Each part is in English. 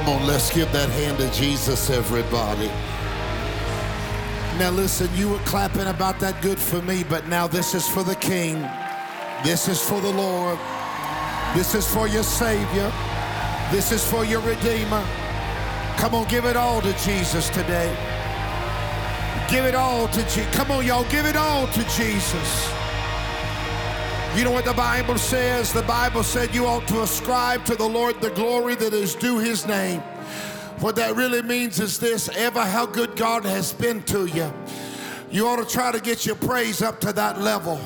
Come on, let's give that hand to Jesus, everybody. Now, listen, you were clapping about that good for me, but now this is for the King. This is for the Lord. This is for your Savior. This is for your Redeemer. Come on, give it all to Jesus today. Give it all to Jesus. Come on, y'all, give it all to Jesus. You know what the Bible says? The Bible said you ought to ascribe to the Lord the glory that is due his name. What that really means is this ever how good God has been to you, you ought to try to get your praise up to that level.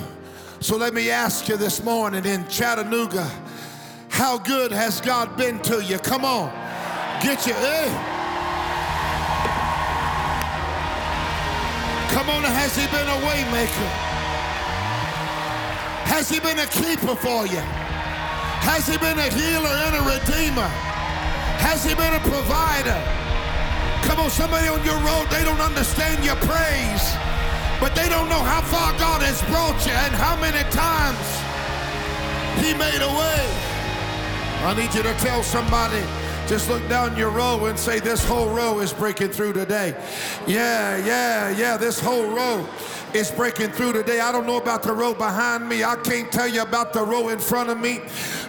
So let me ask you this morning in Chattanooga, how good has God been to you? Come on, get your, eh? Come on, has he been a waymaker? Has he been a keeper for you? Has he been a healer and a redeemer? Has he been a provider? Come on, somebody on your road, they don't understand your praise, but they don't know how far God has brought you and how many times he made a way. I need you to tell somebody, just look down your row and say, This whole row is breaking through today. Yeah, yeah, yeah, this whole row is breaking through today. I don't know about the row behind me. I can't tell you about the row in front of me,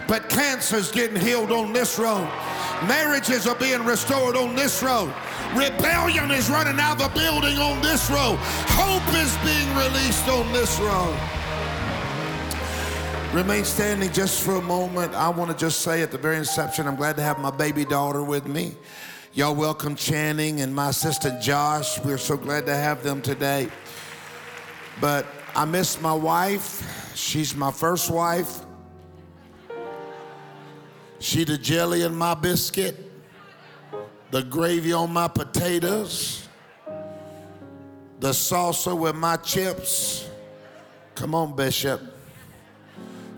but cancer's getting healed on this road. Marriages are being restored on this road. Rebellion is running out of the building on this road. Hope is being released on this road. Remain standing just for a moment. I want to just say at the very inception, I'm glad to have my baby daughter with me. Y'all welcome Channing and my assistant Josh. We're so glad to have them today. But I miss my wife. She's my first wife. She the jelly in my biscuit, the gravy on my potatoes, the salsa with my chips. Come on, Bishop.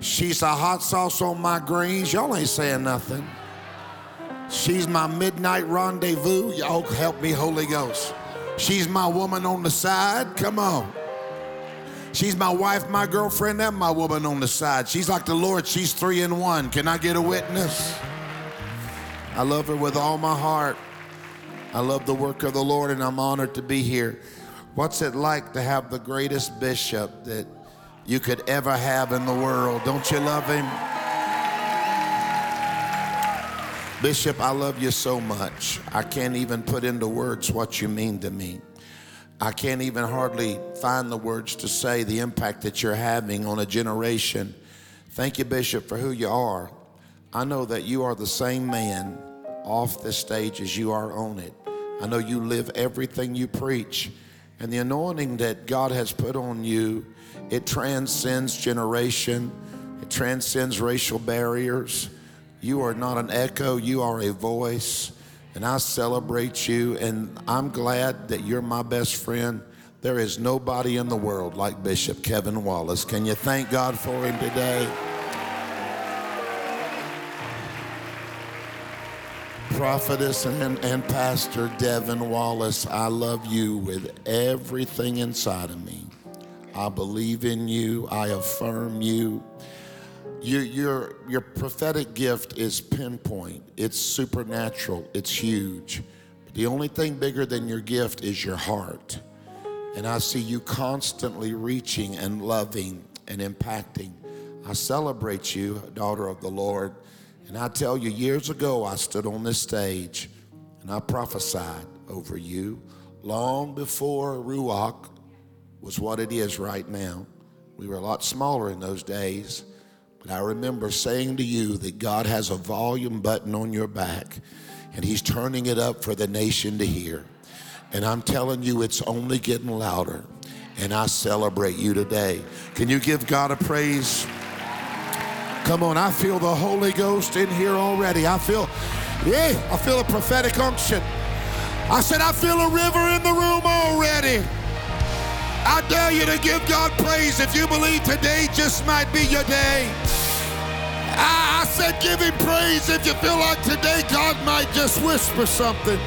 She's a hot sauce on my greens. Y'all ain't saying nothing. She's my midnight rendezvous. Y'all help me, Holy Ghost. She's my woman on the side. Come on. She's my wife, my girlfriend, and my woman on the side. She's like the Lord. She's three in one. Can I get a witness? I love her with all my heart. I love the work of the Lord, and I'm honored to be here. What's it like to have the greatest bishop that you could ever have in the world? Don't you love him? Bishop, I love you so much. I can't even put into words what you mean to me. I can't even hardly find the words to say the impact that you're having on a generation. Thank you, Bishop, for who you are. I know that you are the same man off the stage as you are on it. I know you live everything you preach. And the anointing that God has put on you, it transcends generation, it transcends racial barriers. You are not an echo, you are a voice and I celebrate you. And I'm glad that you're my best friend. There is nobody in the world like Bishop Kevin Wallace. Can you thank God for him today? Prophetess and, and Pastor Devin Wallace, I love you with everything inside of me. I believe in you. I affirm you. Your, your, your prophetic gift is pinpoint, it's supernatural, it's huge. But the only thing bigger than your gift is your heart. And I see you constantly reaching and loving and impacting. I celebrate you, daughter of the Lord. And I tell you, years ago, I stood on this stage and I prophesied over you long before Ruach was what it is right now. We were a lot smaller in those days. But I remember saying to you that God has a volume button on your back and He's turning it up for the nation to hear. And I'm telling you, it's only getting louder. And I celebrate you today. Can you give God a praise? Come on, I feel the Holy Ghost in here already. I feel, yeah, I feel a prophetic unction. I said, I feel a river in the room already. I dare you to give God praise if you believe today just might be your day. I, I said, give him praise if you feel like today God might just whisper something.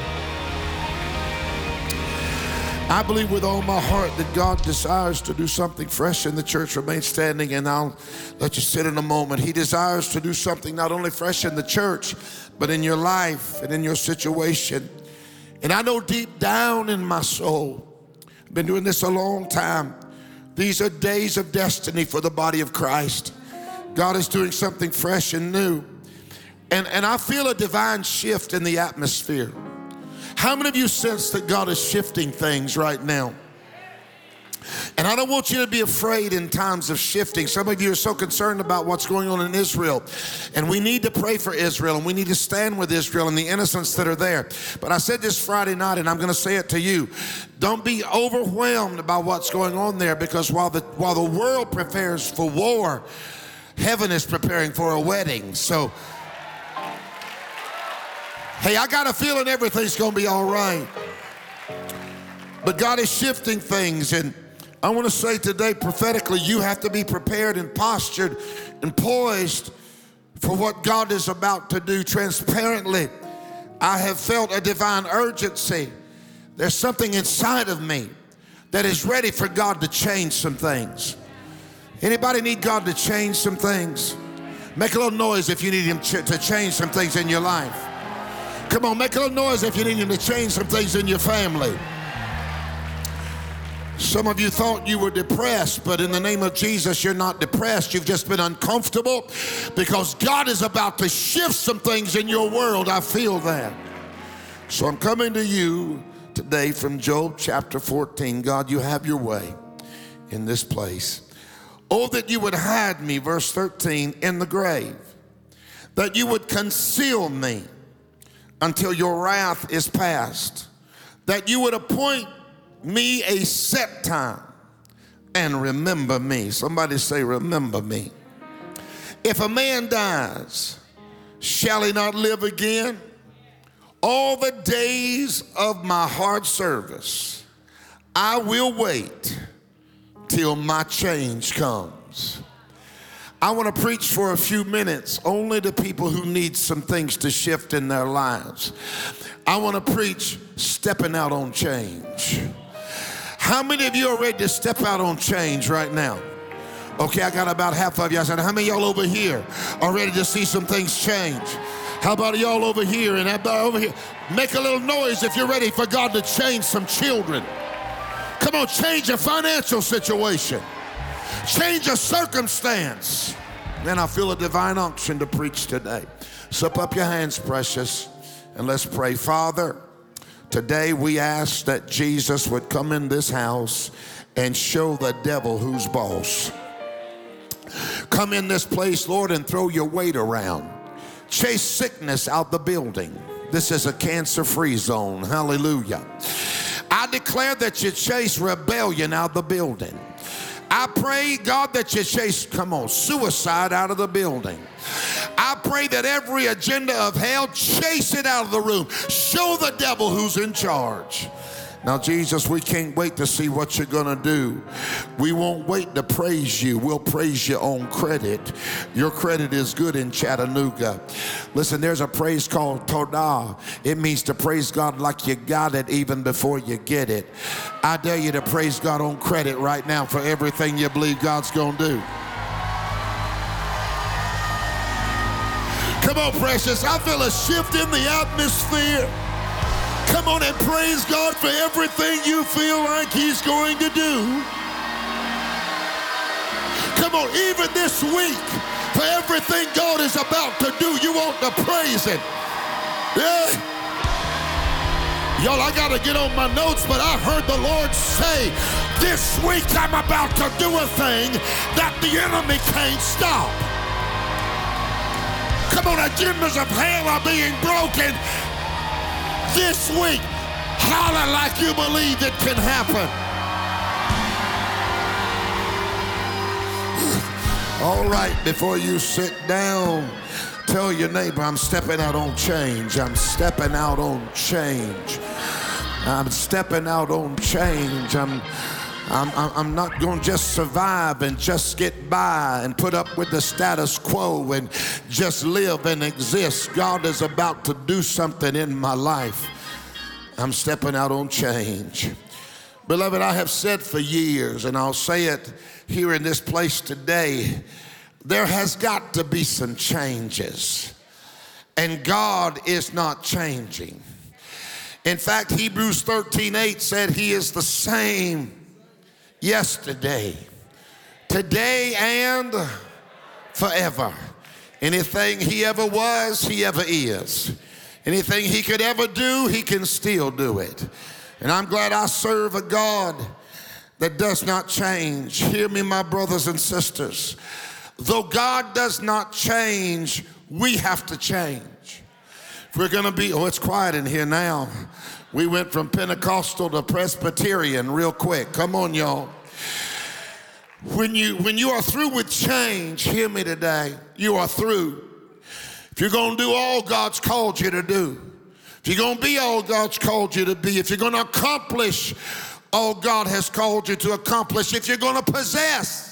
I believe with all my heart that God desires to do something fresh in the church. Remain standing and I'll let you sit in a moment. He desires to do something not only fresh in the church, but in your life and in your situation. And I know deep down in my soul, I've been doing this a long time. These are days of destiny for the body of Christ. God is doing something fresh and new. And, and I feel a divine shift in the atmosphere. How many of you sense that God is shifting things right now? And I don't want you to be afraid in times of shifting. Some of you are so concerned about what's going on in Israel. And we need to pray for Israel and we need to stand with Israel and the innocents that are there. But I said this Friday night and I'm going to say it to you. Don't be overwhelmed by what's going on there because while the while the world prepares for war, heaven is preparing for a wedding. So Hey, I got a feeling everything's going to be all right. But God is shifting things. And I want to say today, prophetically, you have to be prepared and postured and poised for what God is about to do transparently. I have felt a divine urgency. There's something inside of me that is ready for God to change some things. Anybody need God to change some things? Make a little noise if you need Him to change some things in your life. Come on, make a little noise if you need him to change some things in your family. Some of you thought you were depressed, but in the name of Jesus, you're not depressed. You've just been uncomfortable because God is about to shift some things in your world. I feel that. So I'm coming to you today from Job chapter 14. God, you have your way in this place. Oh, that you would hide me, verse 13, in the grave, that you would conceal me until your wrath is past, that you would appoint me a set time and remember me. Somebody say, Remember me. If a man dies, shall he not live again? All the days of my hard service, I will wait till my change comes. I want to preach for a few minutes only to people who need some things to shift in their lives. I want to preach stepping out on change. How many of you are ready to step out on change right now? Okay, I got about half of you. I said, how many y'all over here are ready to see some things change? How about y'all over here and about over here? Make a little noise if you're ready for God to change some children. Come on, change your financial situation change a circumstance. Then I feel a divine unction to preach today. Slip up your hands, precious, and let's pray. Father, today we ask that Jesus would come in this house and show the devil who's boss. Come in this place, Lord, and throw your weight around. Chase sickness out the building. This is a cancer free zone. Hallelujah. I declare that you chase rebellion out the building. I pray, God, that you chase, come on, suicide out of the building. I pray that every agenda of hell, chase it out of the room. Show the devil who's in charge. Now, Jesus, we can't wait to see what you're going to do. We won't wait to praise you. We'll praise you on credit. Your credit is good in Chattanooga. Listen, there's a praise called Todah. It means to praise God like you got it even before you get it. I dare you to praise God on credit right now for everything you believe God's going to do. Come on, precious. I feel a shift in the atmosphere. Come on and praise God for everything you feel like He's going to do. Come on, even this week, for everything God is about to do, you want to praise Him. Yeah. Y'all, I got to get on my notes, but I heard the Lord say, This week I'm about to do a thing that the enemy can't stop. Come on, agendas of hell are being broken this week. Holler like you believe it can happen. All right, before you sit down, tell your neighbor, I'm stepping out on change. I'm stepping out on change. I'm stepping out on change. I'm I'm, I'm not going to just survive and just get by and put up with the status quo and just live and exist. God is about to do something in my life. I'm stepping out on change. Beloved, I have said for years, and I'll say it here in this place today there has got to be some changes. And God is not changing. In fact, Hebrews 13 8 said, He is the same yesterday, today, and forever. Anything He ever was, He ever is. Anything He could ever do, He can still do it. And I'm glad I serve a God that does not change. Hear me, my brothers and sisters. Though God does not change, we have to change. If we're going to be, oh, it's quiet in here now. We went from Pentecostal to Presbyterian real quick. Come on, y'all. When you when you are through with change, hear me today. You are through. If you're going to do all God's called you to do, if you're going to be all God's called you to be, if you're going to accomplish all God has called you to accomplish, if you're going to possess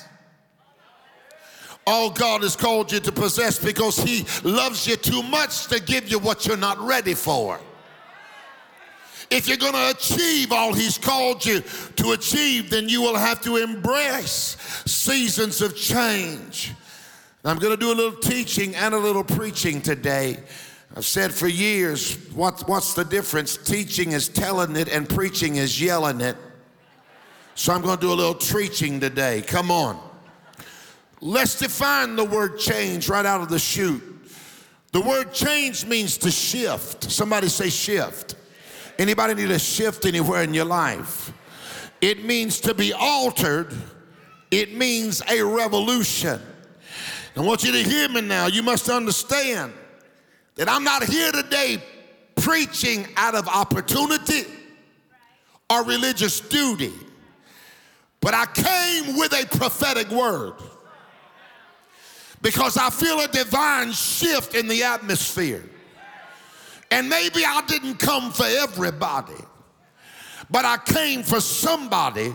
all God has called you to possess because He loves you too much to give you what you're not ready for. If you're going to achieve all He's called you to achieve, then you will have to embrace seasons of change. I'm going to do a little teaching and a little preaching today I've said for years, what, what's the difference? Teaching is telling it and preaching is yelling it. So I'm going to do a little preaching today. Come on. Let's define the word change right out of the chute. The word change means to shift. Somebody say shift. Anybody need a shift anywhere in your life? It means to be altered. It means a revolution. I want you to hear me now. You must understand that I'm not here today preaching out of opportunity or religious duty, but I came with a prophetic word because I feel a divine shift in the atmosphere. And maybe I didn't come for everybody, but I came for somebody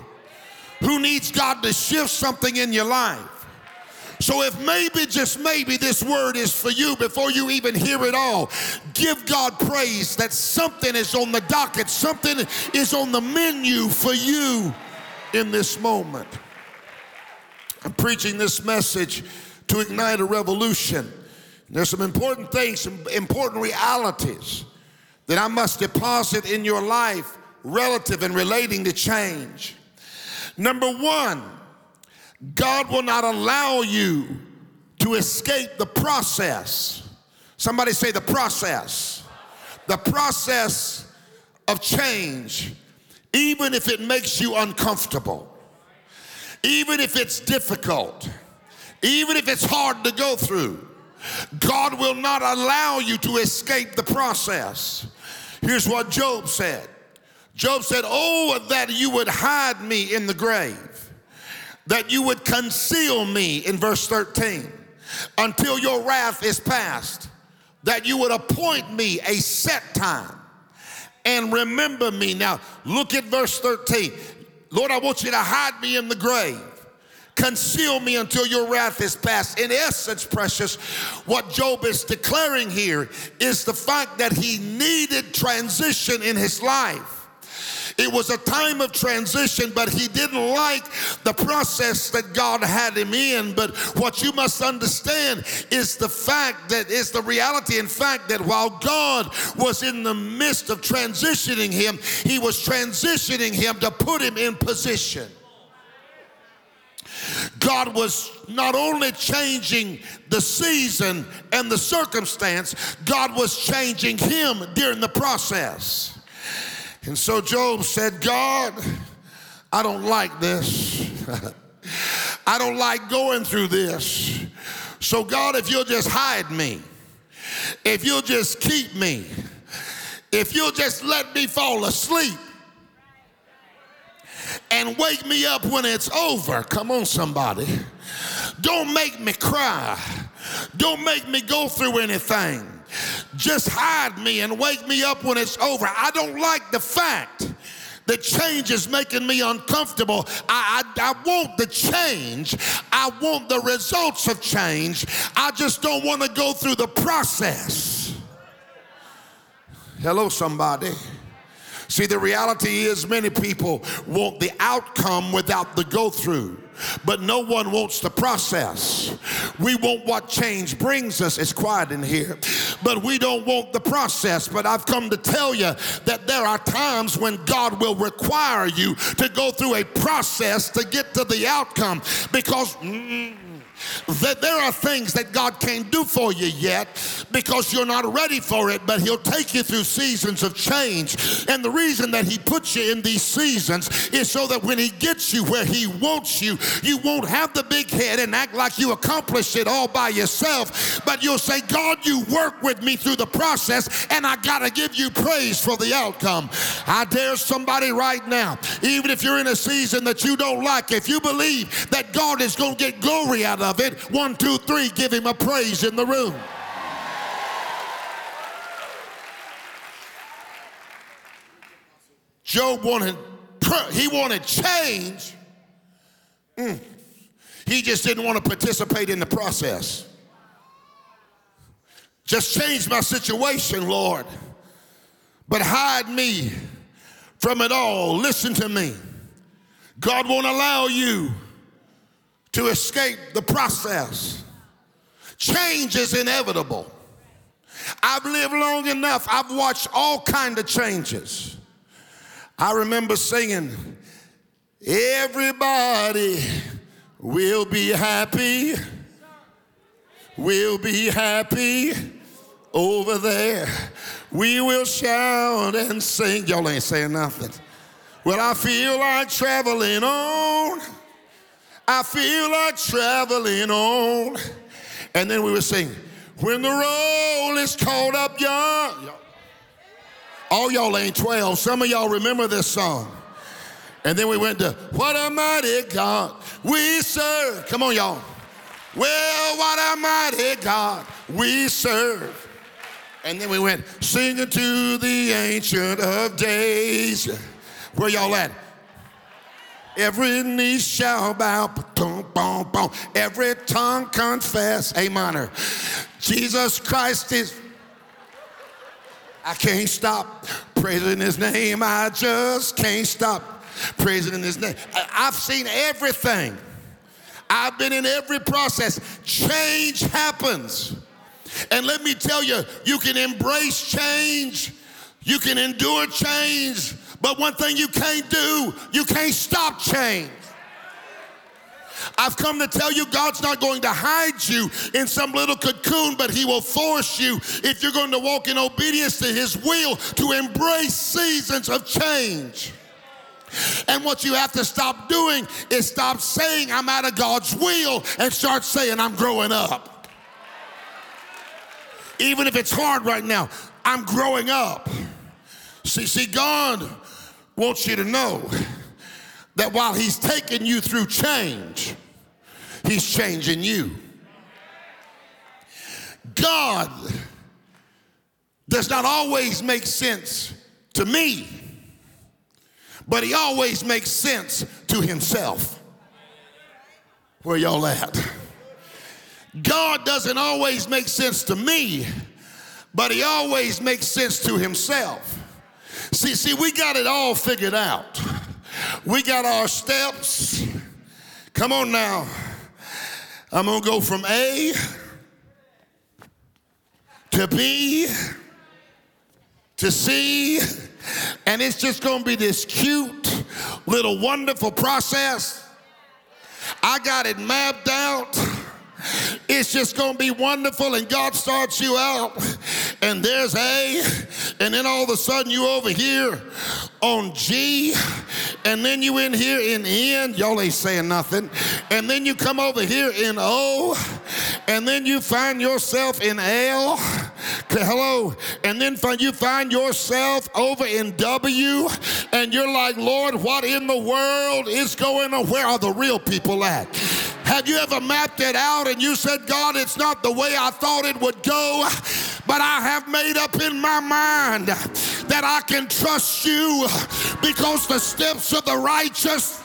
who needs God to shift something in your life. So if maybe, just maybe, this word is for you before you even hear it all, give God praise that something is on the docket, something is on the menu for you in this moment. I'm preaching this message to ignite a revolution. There's some important things, some important realities that I must deposit in your life relative and relating to change. Number one, God will not allow you to escape the process. Somebody say the process. The process of change, even if it makes you uncomfortable, even if it's difficult, even if it's hard to go through. God will not allow you to escape the process. Here's what Job said Job said, Oh, that you would hide me in the grave that you would conceal me in verse 13 until your wrath is past, that you would appoint me a set time and remember me. Now, look at verse 13. Lord, I want you to hide me in the grave. Conceal me until your wrath is past. In essence, precious, what Job is declaring here is the fact that he needed transition in his life. It was a time of transition, but he didn't like the process that God had him in. But what you must understand is the fact that is the reality, in fact, that while God was in the midst of transitioning him, he was transitioning him to put him in position. God was not only changing the season and the circumstance, God was changing him during the process. And so Job said, God, I don't like this. I don't like going through this. So, God, if you'll just hide me, if you'll just keep me, if you'll just let me fall asleep and wake me up when it's over, come on, somebody. Don't make me cry. Don't make me go through anything. Just hide me and wake me up when it's over. I don't like the fact that change is making me uncomfortable. I, I, I, want the change. I want the results of change. I just don't want to go through the process. Hello, somebody. See, the reality is many people want the outcome without the go through but no one wants the process. We want what change brings us. It's quiet in here, but we don't want the process. But I've come to tell you that there are times when God will require you to go through a process to get to the outcome because. Mm, that there are things that God can't do for you yet because you're not ready for it, but He'll take you through seasons of change. And the reason that He puts you in these seasons is so that when He gets you where He wants you, you won't have the big head and act like you accomplished it all by yourself, but you'll say, God, you work with me through the process, and I got to give you praise for the outcome. I dare somebody right now, even if you're in a season that you don't like, if you believe that God is going to get glory out of of it. One, two, three, give him a praise in the room. Job wanted, he wanted change. Mm. He just didn't want to participate in the process. Just change my situation, Lord, but hide me from it all. Listen to me. God won't allow you to escape the process. Change is inevitable. I've lived long enough. I've watched all kind of changes. I remember singing, everybody will be happy. We'll be happy over there. We will shout and sing. Y'all ain't saying nothing. Well, I feel like traveling on I feel like traveling on. And then we were singing, when the roll is called up young. All y'all ain't 12. Some of y'all remember this song. And then we went to, what a mighty God we serve. Come on, y'all. Well, what a mighty God we serve. And then we went, singing to the Ancient of Days. Where y'all at? Every knee shall bow, boom, boom, boom. Every tongue confess, a minor. Jesus Christ is. I can't stop praising his name. I just can't stop praising his name. I've seen everything. I've been in every process. Change happens. And let me tell you, you can embrace change, you can endure change, but one thing you can't do, you can't stop change. I've come to tell you God's not going to hide you in some little cocoon, but He will force you, if you're going to walk in obedience to His will, to embrace seasons of change. And what you have to stop doing is stop saying, I'm out of God's will, and start saying, I'm growing up. Even if it's hard right now, I'm growing up. See, see, God wants you to know that while he's taking you through change, he's changing you. God does not always make sense to me, but he always makes sense to himself. Where y'all at? God doesn't always make sense to me, but he always makes sense to himself. See, see, we got it all figured out. We got our steps. Come on now. I'm going to go from A to B to C, and it's just going to be this cute, little wonderful process. I got it mapped out. It's just going to be wonderful, and God starts you out, and there's A, and then all of a sudden you over here on G, and then you in here in N. Y'all ain't saying nothing. And then you come over here in O, and then you find yourself in L. Hello. And then you find yourself over in W, and you're like, Lord, what in the world is going on? Where are the real people at? Have you ever mapped it out and you said, God, it's not the way I thought it would go, but I have made up in my mind that I can trust you because the steps of the righteous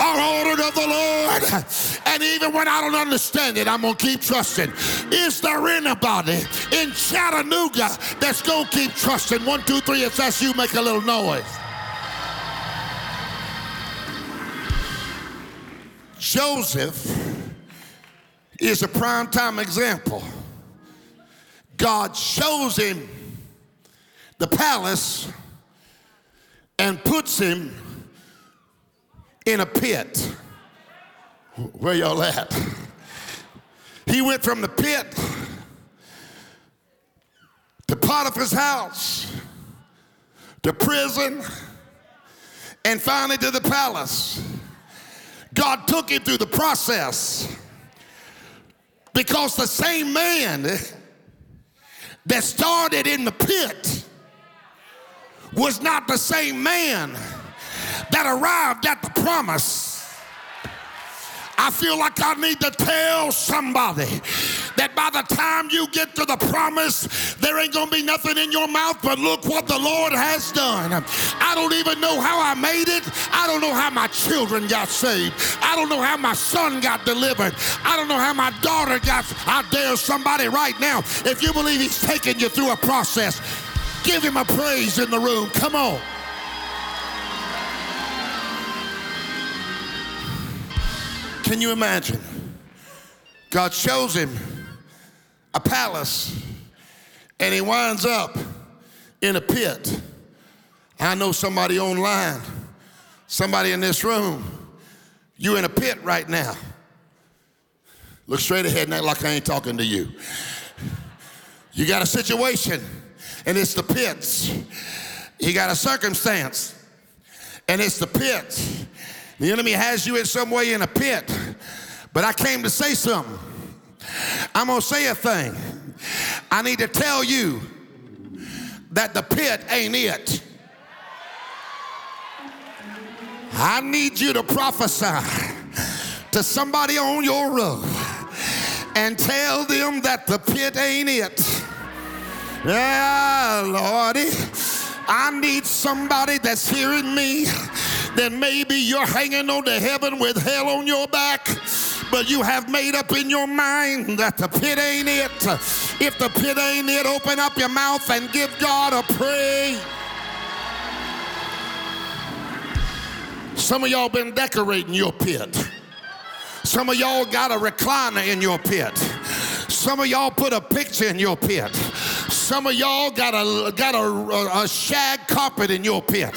are ordered of the Lord. And even when I don't understand it, I'm going to keep trusting. Is there anybody in Chattanooga that's going to keep trusting? One, two, three, if that's you, make a little noise. Joseph is a prime time example. God shows him the palace and puts him in a pit. Where y'all at? He went from the pit to Potiphar's house, to prison, and finally to the palace. God took him through the process because the same man that started in the pit was not the same man that arrived at the promise. I feel like I need to tell somebody that by the time you get to the promise, there ain't gonna be nothing in your mouth, but look what the Lord has done. I don't even know how I made it. I don't know how my children got saved. I don't know how my son got delivered. I don't know how my daughter got. I dare somebody right now, if you believe he's taking you through a process, give him a praise in the room. Come on. Can you imagine? God shows him a palace and he winds up in a pit. I know somebody online, somebody in this room, you're in a pit right now. Look straight ahead and act like I ain't talking to you. You got a situation and it's the pits. You got a circumstance and it's the pits. The enemy has you in some way in a pit. But I came to say something. I'm going to say a thing. I need to tell you that the pit ain't it. I need you to prophesy to somebody on your road and tell them that the pit ain't it. Yeah, Lordy. I need somebody that's hearing me then maybe you're hanging on to heaven with hell on your back. But you have made up in your mind that the pit ain't it. If the pit ain't it, open up your mouth and give God a praise. Some of y'all been decorating your pit. Some of y'all got a recliner in your pit. Some of y'all put a picture in your pit. Some of y'all got a got a, a, shag carpet in your pit.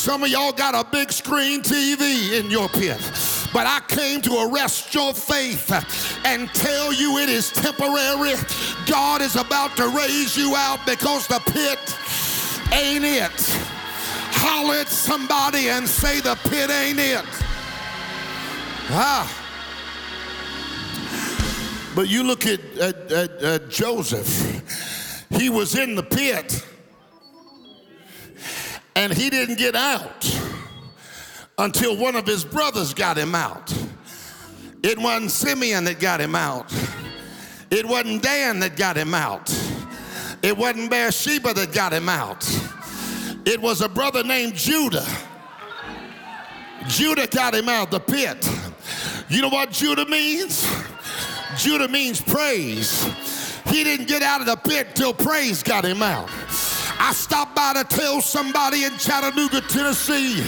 Some of y'all got a big screen TV in your pit. But I came to arrest your faith and tell you it is temporary. God is about to raise you out because the pit ain't it. Holler at somebody and say the pit ain't it. Ah. But you look at, at, at, at Joseph, he was in the pit and he didn't get out until one of his brothers got him out. It wasn't Simeon that got him out. It wasn't Dan that got him out. It wasn't Bathsheba that got him out. It was a brother named Judah. Judah got him out of the pit. You know what Judah means? Judah means praise. He didn't get out of the pit till praise got him out. I stopped by to tell somebody in Chattanooga, Tennessee,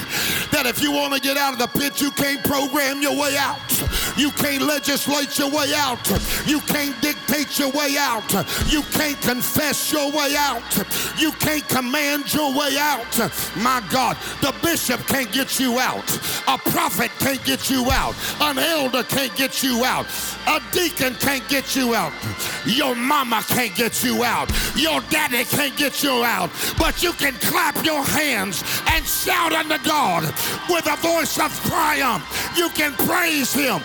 that if you want to get out of the pit, you can't program your way out. You can't legislate your way out. You can't dictate your way out. You can't confess your way out. You can't command your way out. My God, the bishop can't get you out. A prophet can't get you out. An elder can't get you out. A deacon can't get you out. Your mama can't get you out. Your daddy can't get you out. But you can clap your hands and shout unto God with a voice of triumph. You can praise Him.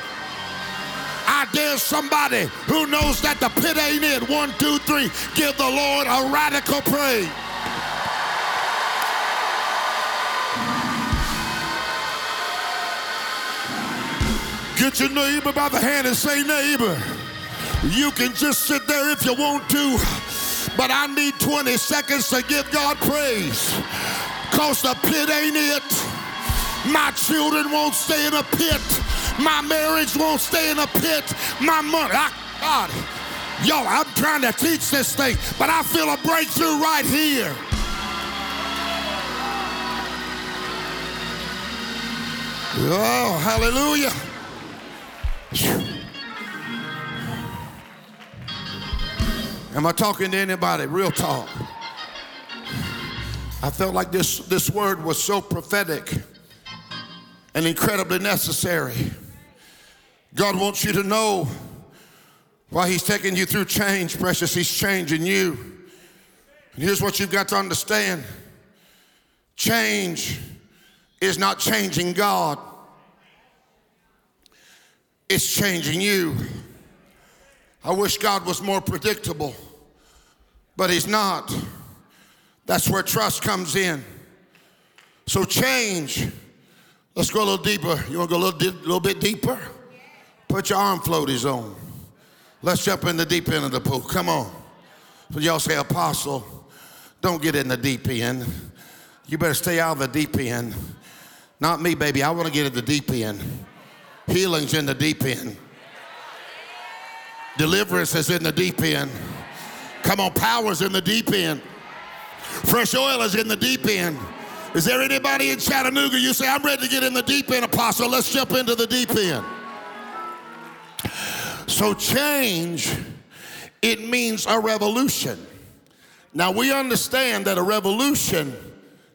I dare somebody who knows that the pit ain't it. One, two, three. Give the Lord a radical praise. Get your neighbor by the hand and say, neighbor, you can just sit there if you want to, but I need 20 seconds to give God praise. Cause the pit ain't it. My children won't stay in a pit. My marriage won't stay in a pit. My money, I, God, yo, I'm trying to teach this thing, but I feel a breakthrough right here. Oh, hallelujah. Am I talking to anybody? Real talk. I felt like this, this word was so prophetic and incredibly necessary. God wants you to know why He's taking you through change, precious. He's changing you. And here's what you've got to understand change is not changing God, it's changing you. I wish God was more predictable, but He's not. That's where trust comes in. So, change. Let's go a little deeper. You want to go a little, di- little bit deeper? Put your arm floaties on. Let's jump in the deep end of the pool. Come on. So y'all say, Apostle, don't get in the deep end. You better stay out of the deep end. Not me, baby. I want to get in the deep end. Healing's in the deep end. Deliverance is in the deep end. Come on, power's in the deep end. Fresh oil is in the deep end. Is there anybody in Chattanooga? You say, I'm ready to get in the deep end, Apostle. Let's jump into the deep end. So, change, it means a revolution. Now, we understand that a revolution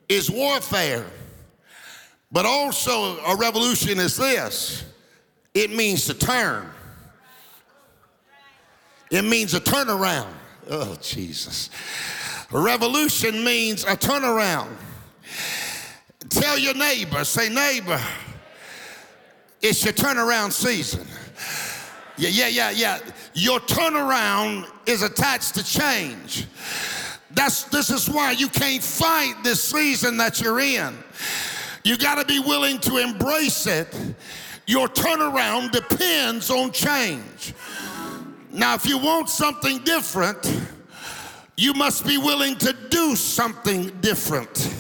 is warfare, but also a revolution is this it means to turn, it means a turnaround. Oh, Jesus. Revolution means a turnaround. Tell your neighbor, say, neighbor, it's your turnaround season. Yeah, yeah, yeah, yeah. Your turnaround is attached to change. That's this is why you can't fight this season that you're in. You got to be willing to embrace it. Your turnaround depends on change. Now, if you want something different, you must be willing to do something different.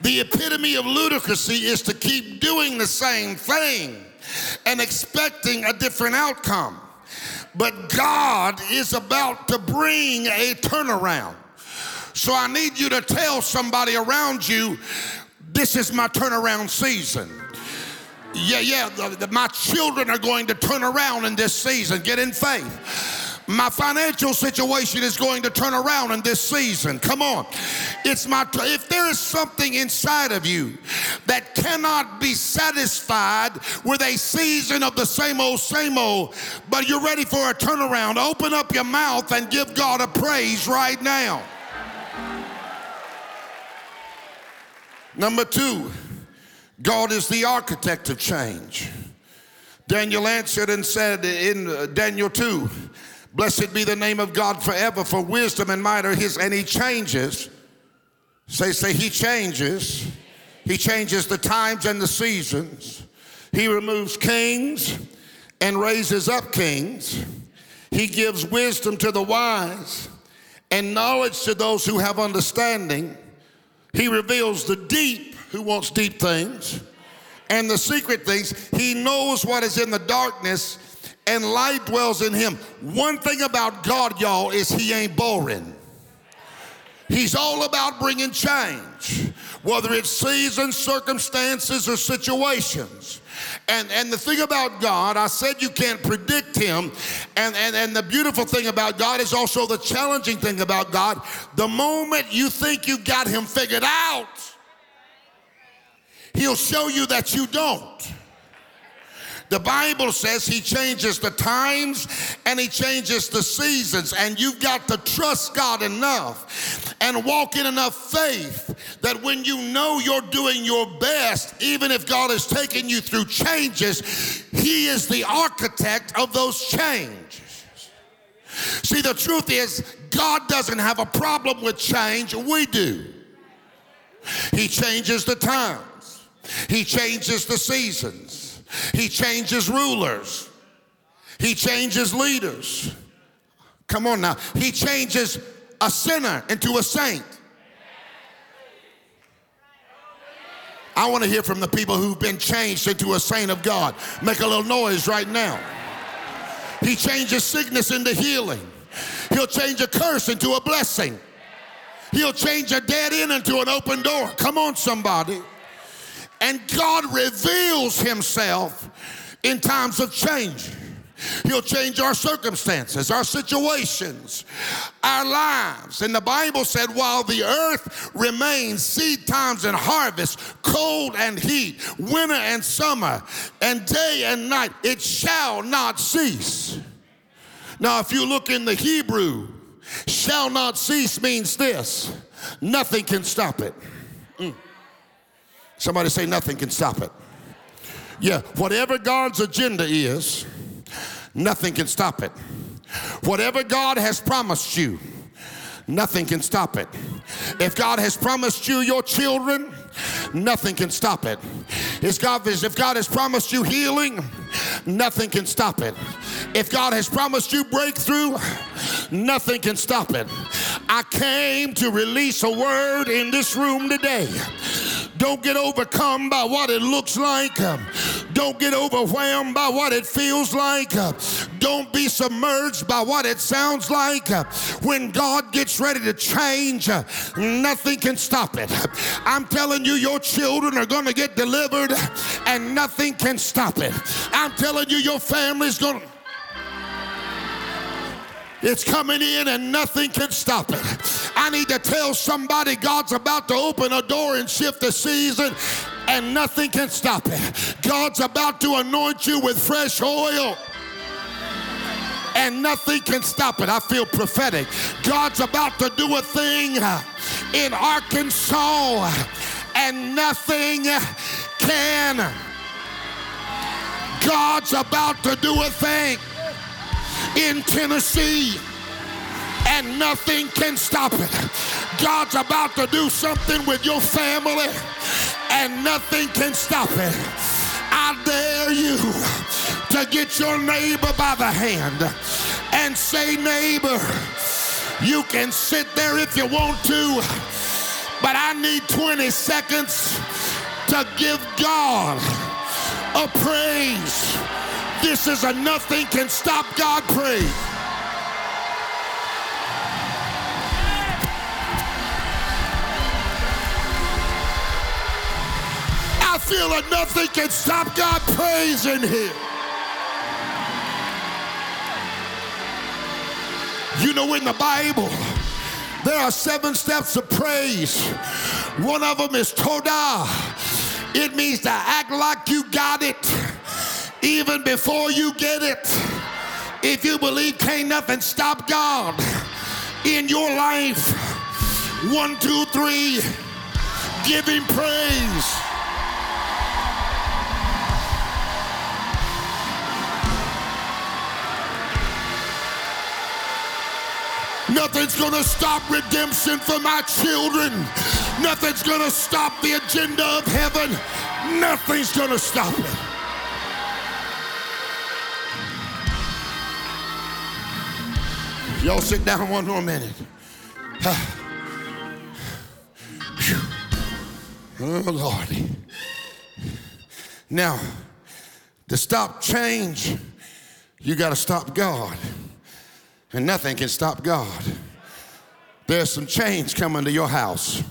The epitome of ludicrousy is to keep doing the same thing and expecting a different outcome. But God is about to bring a turnaround. So I need you to tell somebody around you, this is my turnaround season. Yeah, yeah, the, the, my children are going to turn around in this season. Get in faith. My financial situation is going to turn around in this season. Come on. It's my if there is something inside of you that cannot be satisfied with a season of the same old same old, but you're ready for a turnaround, open up your mouth and give God a praise right now. Number 2, God is the architect of change. Daniel answered and said in uh, Daniel 2, Blessed be the name of God forever, for wisdom and might are his, and he changes. Say, say, he changes. He changes the times and the seasons. He removes kings and raises up kings. He gives wisdom to the wise and knowledge to those who have understanding. He reveals the deep who wants deep things and the secret things. He knows what is in the darkness and light dwells in him. One thing about God, y'all, is he ain't boring. He's all about bringing change, whether it's seasons, circumstances, or situations. And, and the thing about God, I said you can't predict him. And, and, and the beautiful thing about God is also the challenging thing about God. The moment you think you got him figured out, he'll show you that you don't. The Bible says he changes the times and he changes the seasons, and you've got to trust God enough and walk in enough faith that when you know you're doing your best, even if God is taking you through changes, he is the architect of those changes. See, the truth is, God doesn't have a problem with change, we do. He changes the times, He changes the seasons. He changes rulers. He changes leaders. Come on now. He changes a sinner into a saint. I want to hear from the people who've been changed into a saint of God. Make a little noise right now. He changes sickness into healing. He'll change a curse into a blessing. He'll change a dead end into an open door. Come on, somebody. And God reveals himself in times of change. He'll change our circumstances, our situations, our lives. And the Bible said, while the earth remains seed times and harvest, cold and heat, winter and summer, and day and night, it shall not cease. Now, if you look in the Hebrew, shall not cease means this nothing can stop it. Mm. Somebody say, nothing can stop it. Yeah, whatever God's agenda is, nothing can stop it. Whatever God has promised you, nothing can stop it. If God has promised you your children, nothing can stop it. If God, if God has promised you healing, nothing can stop it. If God has promised you breakthrough, nothing can stop it. I came to release a word in this room today don't get overcome by what it looks like. Don't get overwhelmed by what it feels like. Don't be submerged by what it sounds like. When God gets ready to change, nothing can stop it. I'm telling you, your children are going to get delivered and nothing can stop it. I'm telling you, your family's going to. It's coming in and nothing can stop it. I need to tell somebody God's about to open a door and shift the season and nothing can stop it. God's about to anoint you with fresh oil and nothing can stop it. I feel prophetic. God's about to do a thing in Arkansas and nothing can. God's about to do a thing in Tennessee and nothing can stop it. God's about to do something with your family and nothing can stop it. I dare you to get your neighbor by the hand and say, neighbor, you can sit there if you want to, but I need 20 seconds to give God a praise. This is a nothing can stop God praise. I feel that nothing can stop God praise in here. You know, in the Bible, there are seven steps of praise. One of them is Todah. It means to act like you got it even before you get it. If you believe can't nothing stop God in your life, one, two, three, give him praise. Nothing's gonna stop redemption for my children. Nothing's gonna stop the agenda of heaven. Nothing's gonna stop it. Y'all sit down one more minute. Oh, Lordy. Now, to stop change, you got to stop God. And nothing can stop God. There's some change coming to your house.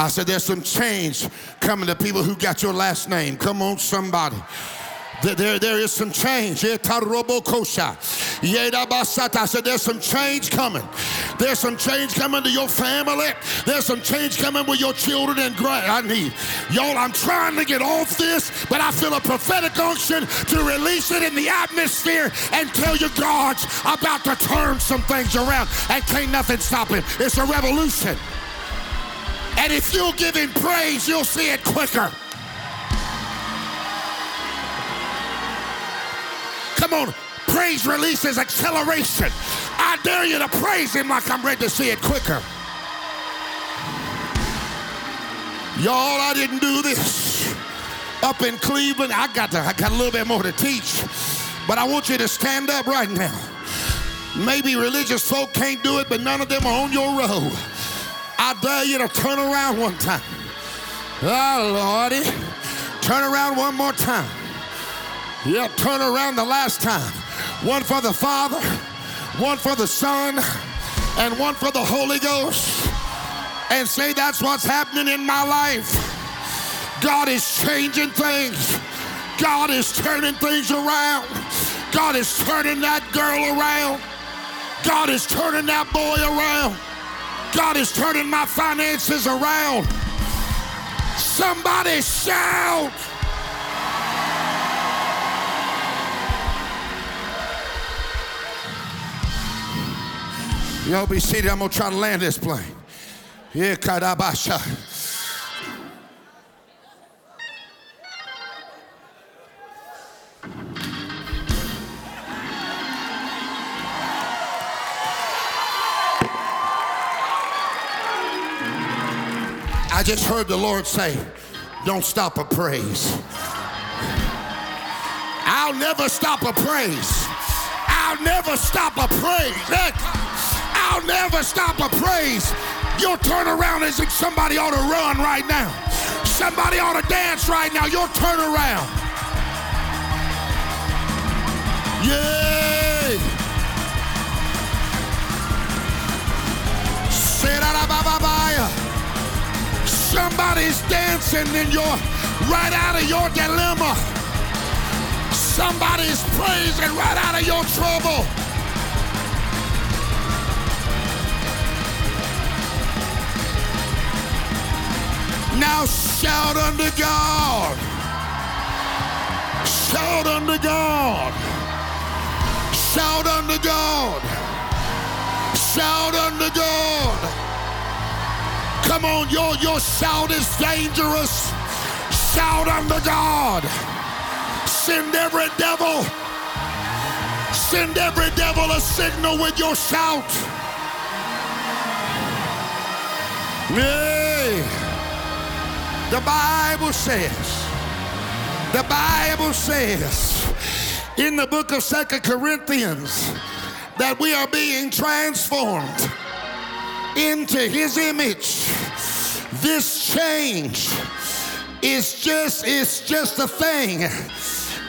I said, there's some change coming to people who got your last name. Come on, somebody. There, there is some change. I said, there's some change coming. There's some change coming to your family. There's some change coming with your children and grand. I need y'all. I'm trying to get off this, but I feel a prophetic unction to release it in the atmosphere and tell you God's about to turn some things around, and can't nothing stop him. It's a revolution. And if you'll give him praise, you'll see it quicker. Come on, praise releases acceleration. I dare you to praise him like I'm ready to see it quicker. Y'all, I didn't do this. Up in Cleveland, I got to, I got a little bit more to teach. But I want you to stand up right now. Maybe religious folk can't do it, but none of them are on your road. I dare you to turn around one time. Oh, Lordy. Turn around one more time. Yeah, turn around the last time. One for the Father, one for the Son, and one for the Holy Ghost. And say, That's what's happening in my life. God is changing things. God is turning things around. God is turning that girl around. God is turning that boy around. God is turning my finances around. Somebody shout. Y'all be seated. I'm going to try to land this plane. Yeah, Kadabasha. I just heard the Lord say, don't stop a praise. I'll never stop a praise. I'll never stop a praise. I'll never stop a praise. Your turnaround is somebody ought to run right now. Somebody ought to dance right now. Your turnaround. Yay! Somebody's dancing and you're right out of your dilemma. Somebody's praising right out of your trouble. Now shout unto God. Shout unto God. Shout unto God. Shout unto God. Come on, your, your shout is dangerous. Shout unto God. Send every devil, send every devil a signal with your shout. Yay. The Bible says, the Bible says in the book of Second Corinthians that we are being transformed into his image. This change is just it's just a thing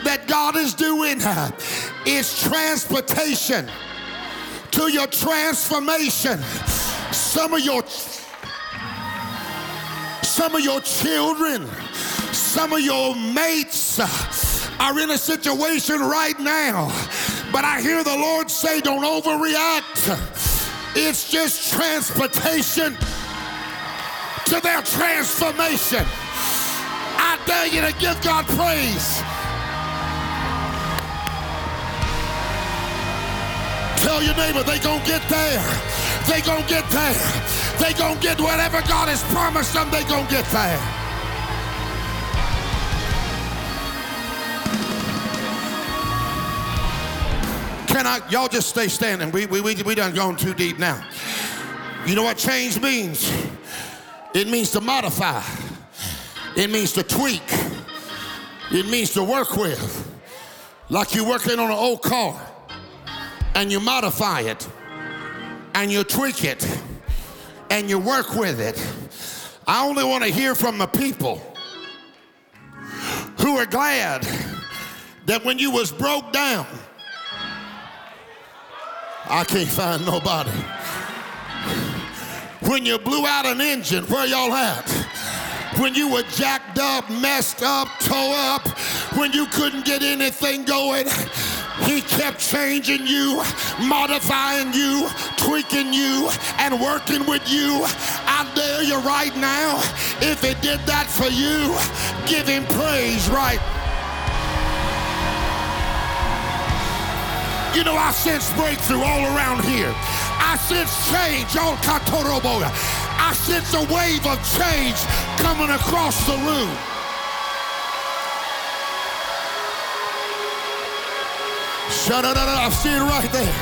that God is doing. It's transportation to your transformation. Some of your some of your children, some of your mates are in a situation right now. But I hear the Lord say, don't overreact. It's just transportation to their transformation. I dare you to give God praise. Tell your neighbor they gonna get there. They gonna get there. They gonna get whatever God has promised them. They gonna get there. Can I, y'all just stay standing. We, we, we, we done gone too deep now. You know what change means? It means to modify. It means to tweak. It means to work with. Like you're working on an old car and you modify it and you tweak it and you work with it. I only want to hear from the people who are glad that when you was broke down, I can't find nobody. When you blew out an engine, where y'all at? When you were jacked up, messed up, tore up, when you couldn't get anything going, he kept changing you, modifying you, tweaking you, and working with you. I dare you right now, if he did that for you, give him praise right You know, I sense breakthrough all around here. I sense change oh, on Katorobo. I sense a wave of change coming across the room. Shut up, I see it right there.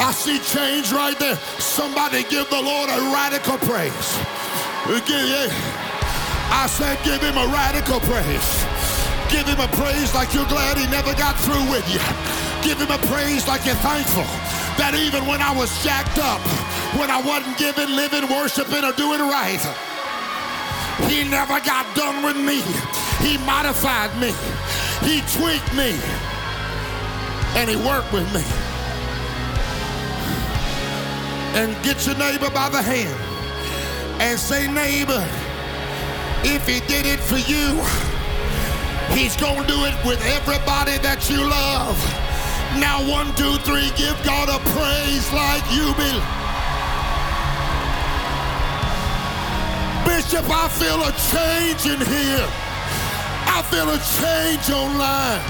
I see change right there. Somebody give the Lord a radical praise. I said, give him a radical praise. Give him a praise like you're glad he never got through with you. Give him a praise like you're thankful that even when I was jacked up, when I wasn't giving, living, worshiping, or doing right, he never got done with me. He modified me. He tweaked me. And he worked with me. And get your neighbor by the hand and say, neighbor, if he did it for you, he's going to do it with everybody that you love. Now, one, two, three, give God a praise like you believe. Bishop, I feel a change in here. I feel a change online.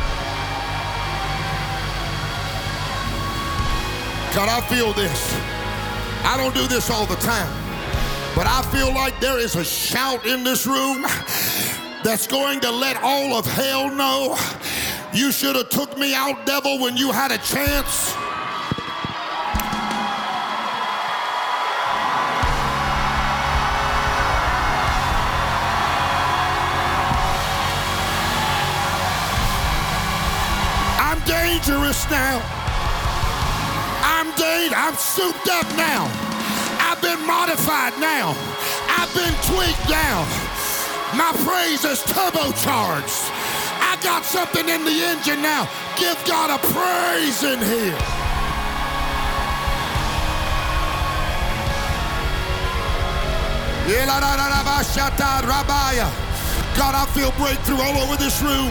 God, I feel this. I don't do this all the time, but I feel like there is a shout in this room that's going to let all of hell know you should have took me out, devil, when you had a chance. I'm dangerous now. I'm dangerous. I'm souped up now. I've been modified now. I've been tweaked now. My praise is turbocharged. I got something in the engine now. Give God a praise in here. God, I feel breakthrough all over this room.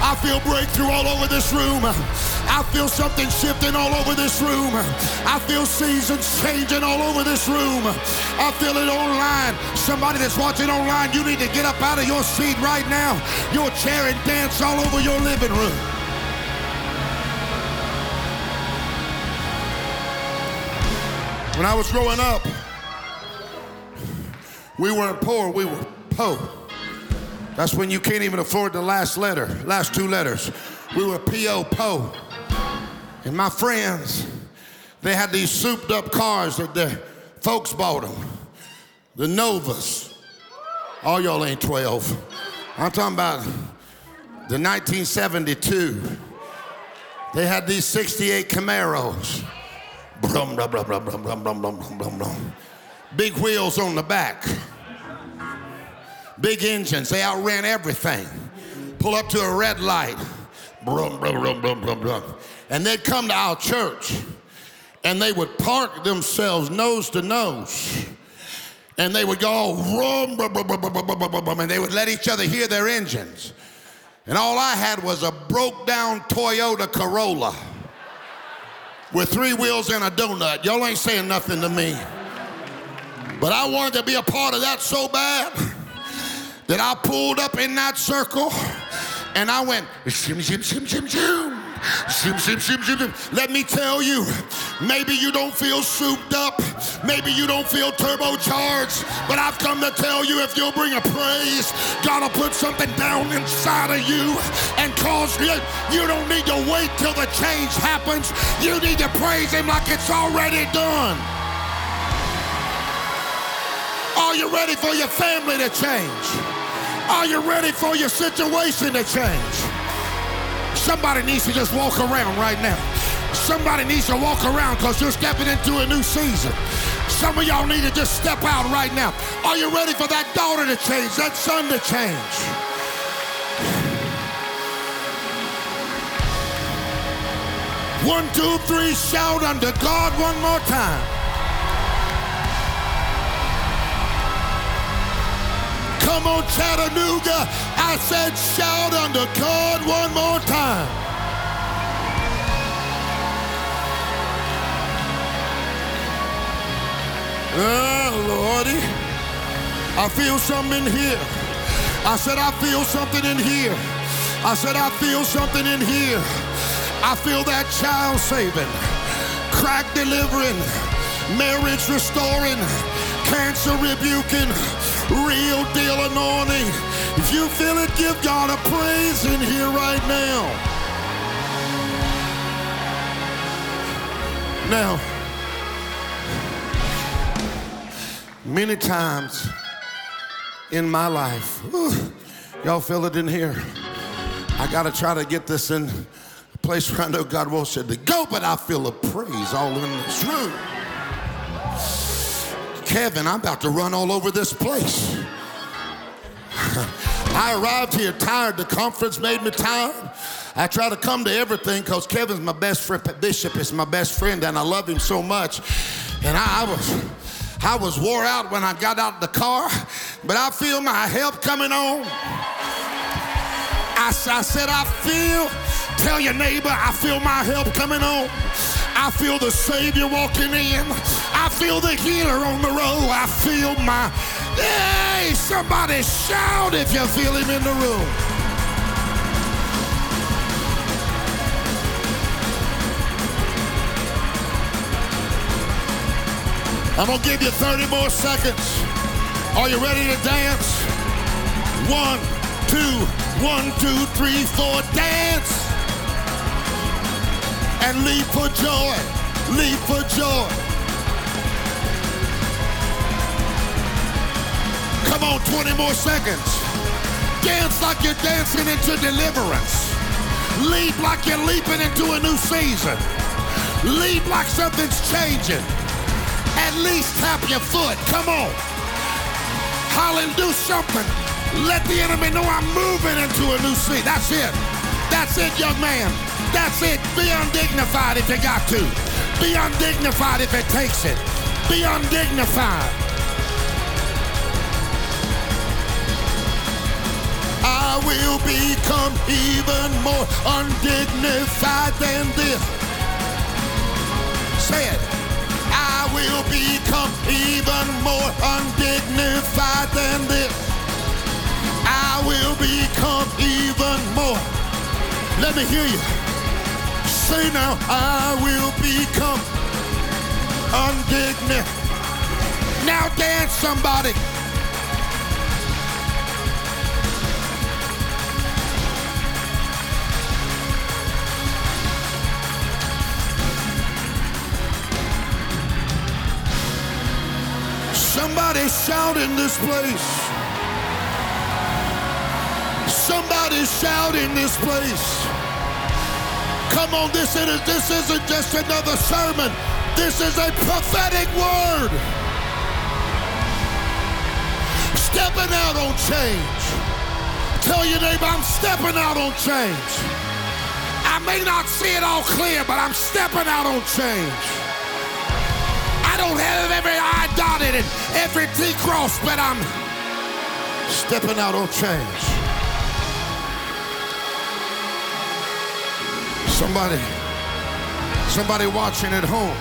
I feel breakthrough all over this room. I feel something shifting all over this room. I feel seasons changing all over this room. I feel it online. Somebody that's watching online, you need to get up out of your seat right now, your chair, and dance all over your living room. When I was growing up, we weren't poor, we were po. That's when you can't even afford the last letter, last two letters. We were P.O. Po. And my friends, they had these souped up cars that the folks bought them. The Novas. All y'all ain't 12. I'm talking about the 1972. They had these 68 Camaros. Brum, brum, brum, brum, brum, brum, brum, brum, brum, brum. Big wheels on the back. Big engines. They outran everything. Pull up to a red light. Brum, brum, brum, brum, brum, brum and they'd come to our church and they would park themselves nose to nose and they would go rum, rum, rum, rum, rum, rum, rum, and they would let each other hear their engines. And all I had was a broke down Toyota Corolla with three wheels and a donut. Y'all ain't saying nothing to me. But I wanted to be a part of that so bad that I pulled up in that circle and I went, shim, shim, shim, shim, shim. Shim, shim, shim, shim, shim. Let me tell you, maybe you don't feel souped up, maybe you don't feel turbocharged, but I've come to tell you if you'll bring a praise, God will put something down inside of you and cause you, you don't need to wait till the change happens. You need to praise Him like it's already done. Are you ready for your family to change? Are you ready for your situation to change? Somebody needs to just walk around right now. Somebody needs to walk around because you're stepping into a new season. Some of y'all need to just step out right now. Are you ready for that daughter to change, that son to change? One, two, three, shout unto God one more time. Come on, Chattanooga. I said, shout unto God one more time. Oh, Lordy. I feel something in here. I said, I feel something in here. I said, I feel something in here. I feel that child saving, crack delivering, marriage restoring, cancer rebuking, real deal anointing. If you feel it, give God a praise in here right now. Now, many times in my life, y'all feel it in here. I got to try to get this in a place where I know God wants you to go, but I feel a praise all in this room. Kevin, I'm about to run all over this place. I arrived here tired. The conference made me tired. I try to come to everything because Kevin's my best friend. Bishop is my best friend, and I love him so much. And I, I was. I was wore out when I got out of the car, but I feel my help coming on. I, I said, I feel, tell your neighbor, I feel my help coming on. I feel the Savior walking in. I feel the healer on the road. I feel my, hey, somebody shout if you feel him in the room. I'm gonna give you 30 more seconds. Are you ready to dance? One, two, one, two, three, four, dance. And leap for joy, leap for joy. Come on, 20 more seconds. Dance like you're dancing into deliverance. Leap like you're leaping into a new season. Leap like something's changing. At least tap your foot. Come on. Holler and do something. Let the enemy know I'm moving into a new seat. That's it. That's it, young man. That's it. Be undignified if you got to. Be undignified if it takes it. Be undignified. I will become even more undignified than this. Say it. I will become even more undignified than this. I will become even more. Let me hear you. Say now, I will become undignified. Now dance somebody. Somebody shout in this place. Somebody shout in this place. Come on, this isn't, this isn't just another sermon. This is a prophetic word. Stepping out on change. Tell your neighbor, I'm stepping out on change. I may not see it all clear, but I'm stepping out on change. Don't have every I dotted and every T crossed, but I'm stepping out on change. Somebody, somebody watching at home,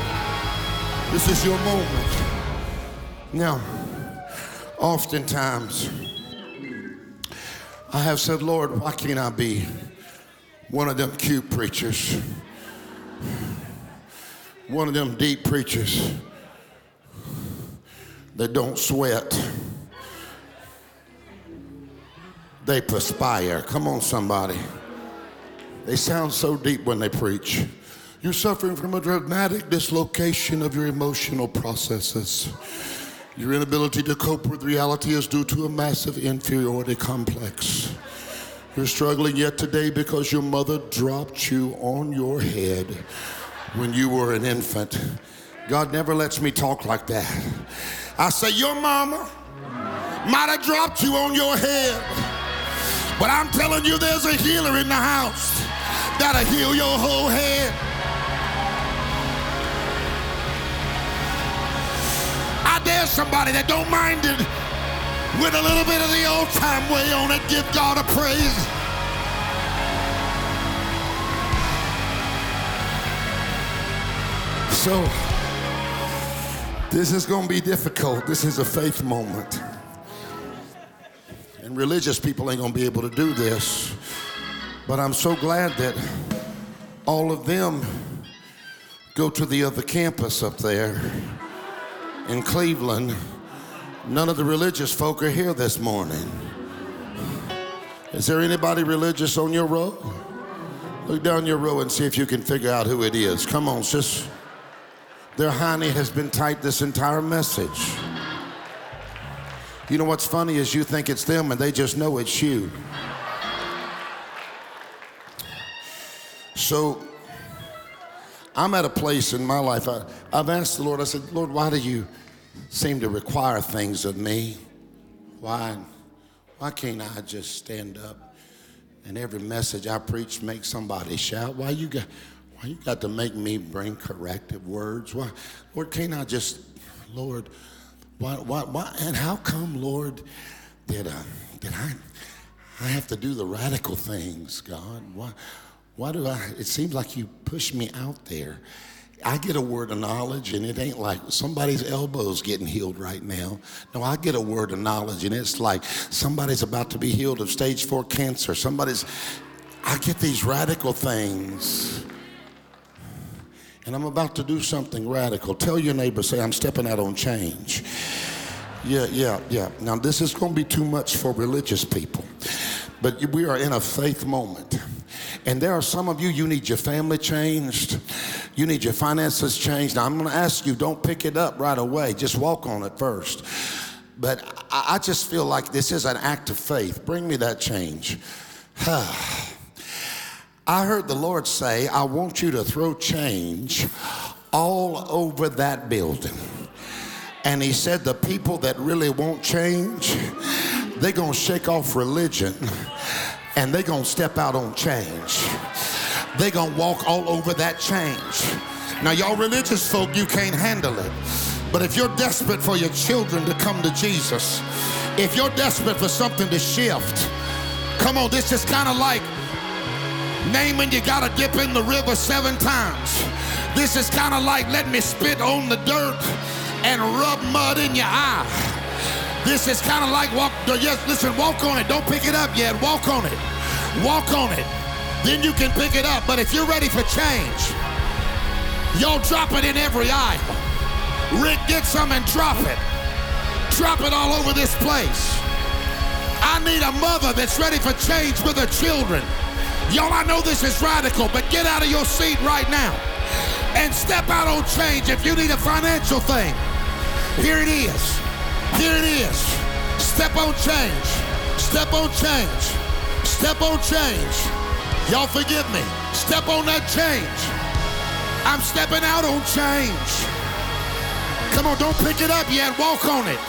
this is your moment. Now, oftentimes, I have said, Lord, why can't I be one of them cute preachers? One of them deep preachers that don't sweat. They perspire. Come on, somebody. They sound so deep when they preach. You're suffering from a dramatic dislocation of your emotional processes. Your inability to cope with reality is due to a massive inferiority complex. You're struggling yet today because your mother dropped you on your head when you were an infant. God never lets me talk like that. I say, Your mama might have dropped you on your head, but I'm telling you, there's a healer in the house that'll heal your whole head. I dare somebody that don't mind it with a little bit of the old time way on it, give God a praise. So, this is going to be difficult. This is a faith moment. And religious people ain't going to be able to do this. But I'm so glad that all of them go to the other campus up there in Cleveland. None of the religious folk are here this morning. Is there anybody religious on your row? Look down your row and see if you can figure out who it is. Come on, sis. Their honey has been tight this entire message. You know what's funny is you think it's them and they just know it's you. So I'm at a place in my life, I, I've asked the Lord, I said, Lord, why do you seem to require things of me? Why, why can't I just stand up and every message I preach make somebody shout? Why you got, why you got to make me bring corrective words? Why, Lord, can't I just, Lord, why, why, why, and how come, Lord, did, uh, did I, I have to do the radical things, God? Why, why do I, it seems like you push me out there. I get a word of knowledge, and it ain't like somebody's elbow's getting healed right now. No, I get a word of knowledge, and it's like somebody's about to be healed of stage four cancer. Somebody's, I get these radical things, and I'm about to do something radical. Tell your neighbor, say, I'm stepping out on change. Yeah, yeah, yeah. Now, this is going to be too much for religious people, but we are in a faith moment. And there are some of you, you need your family changed. You need your finances changed. Now, I'm going to ask you, don't pick it up right away. Just walk on it first. But I, I just feel like this is an act of faith. Bring me that change. Ah. I heard the Lord say, I want you to throw change all over that building. And he said, the people that really won't change, they're going to shake off religion and they're going to step out on change. They're going to walk all over that change. Now, y'all religious folk, you can't handle it. But if you're desperate for your children to come to Jesus, if you're desperate for something to shift, come on, this is kind of like Naaman, you got to dip in the river seven times. This is kind of like let me spit on the dirt and rub mud in your eye. This is kind of like walk, yes, listen, walk on it. Don't pick it up yet. Walk on it. Walk on it. Then you can pick it up. But if you're ready for change, y'all drop it in every aisle. Rick, get some and drop it. Drop it all over this place. I need a mother that's ready for change with her children. Y'all, I know this is radical, but get out of your seat right now and step out on change if you need a financial thing. Here it is. Here it is. Step on change. Step on change. Step on change. Y'all forgive me. Step on that change. I'm stepping out on change. Come on, don't pick it up yet. Walk on it.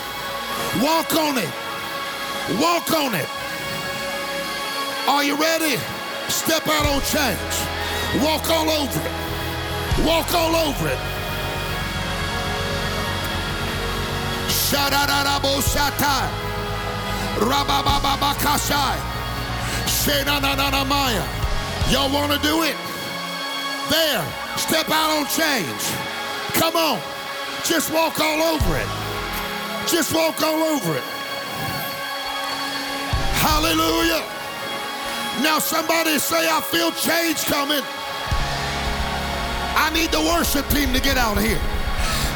Walk on it. Walk on it. Are you ready? Step out on change. Walk all over it. Walk all over it. Shadadaboshatai. Rabababakashai. Shenananamaya. Y'all want to do it? There. Step out on change. Come on. Just walk all over it. Just walk all over it. Hallelujah. Now somebody say, I feel change coming. I need the worship team to get out here.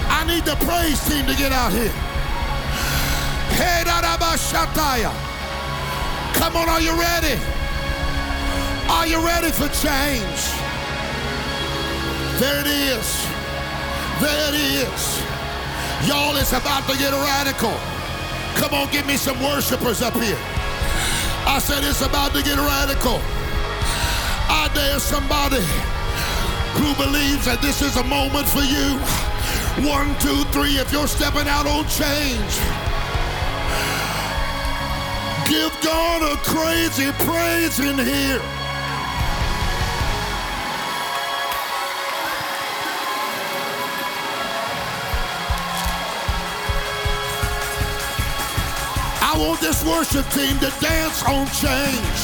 I need the praise team to get out here. Come on, are you ready? Are you ready for change? There it is. There it is. Y'all, it's about to get radical. Come on, give me some worshipers up here. I said it's about to get radical. I dare somebody who believes that this is a moment for you. One, two, three, if you're stepping out on change. Give God a crazy praise in here. This worship team to dance on change.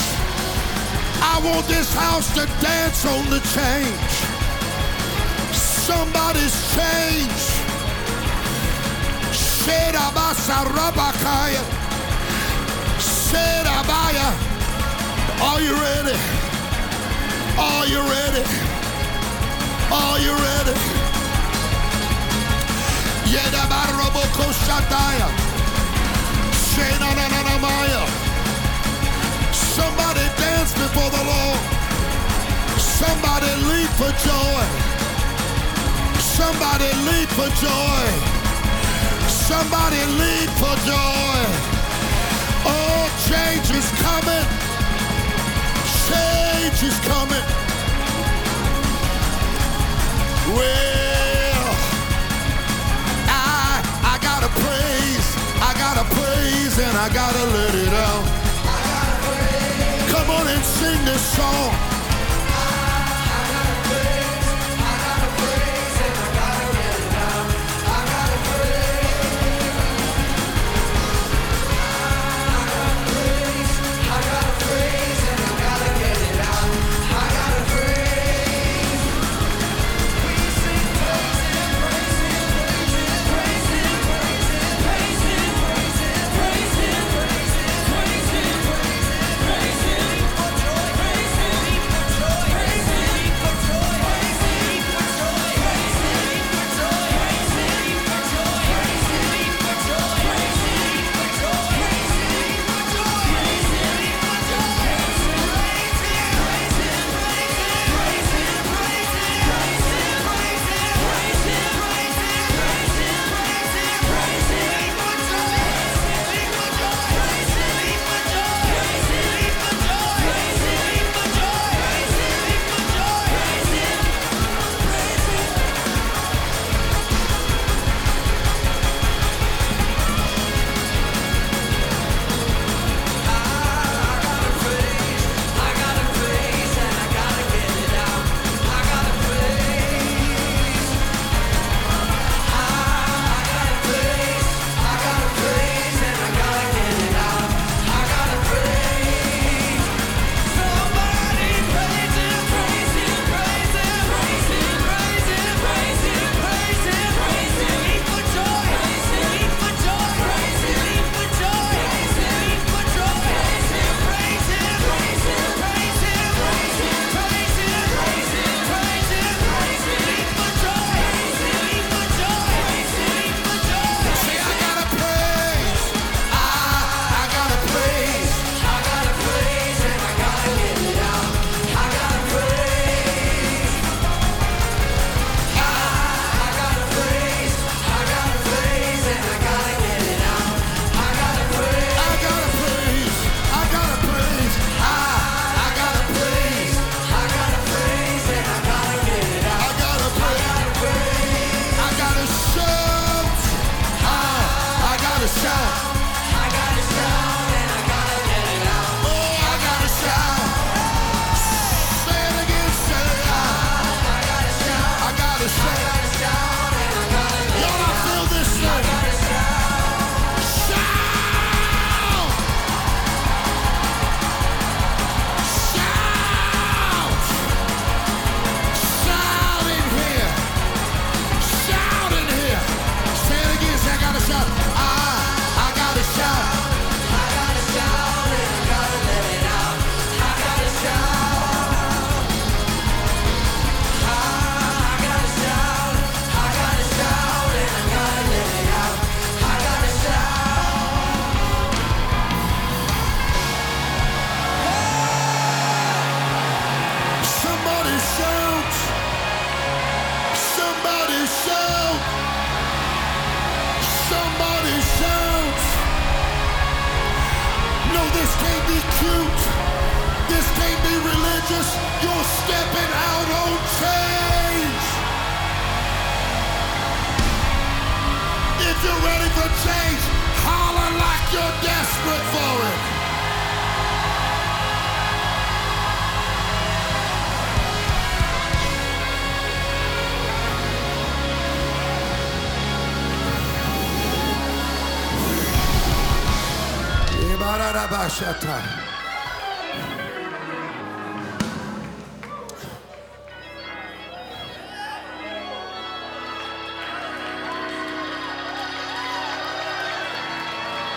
I want this house to dance on the change. Somebody's changed. Shedabasarabakaya. Abaya. Are you ready? Are you ready? Are you ready? Somebody dance before the Lord. Somebody leap for joy. Somebody leap for joy. Somebody leap for joy. Oh, change is coming. Change is coming. Well, I gotta praise and I gotta let it out. Come on and sing this song.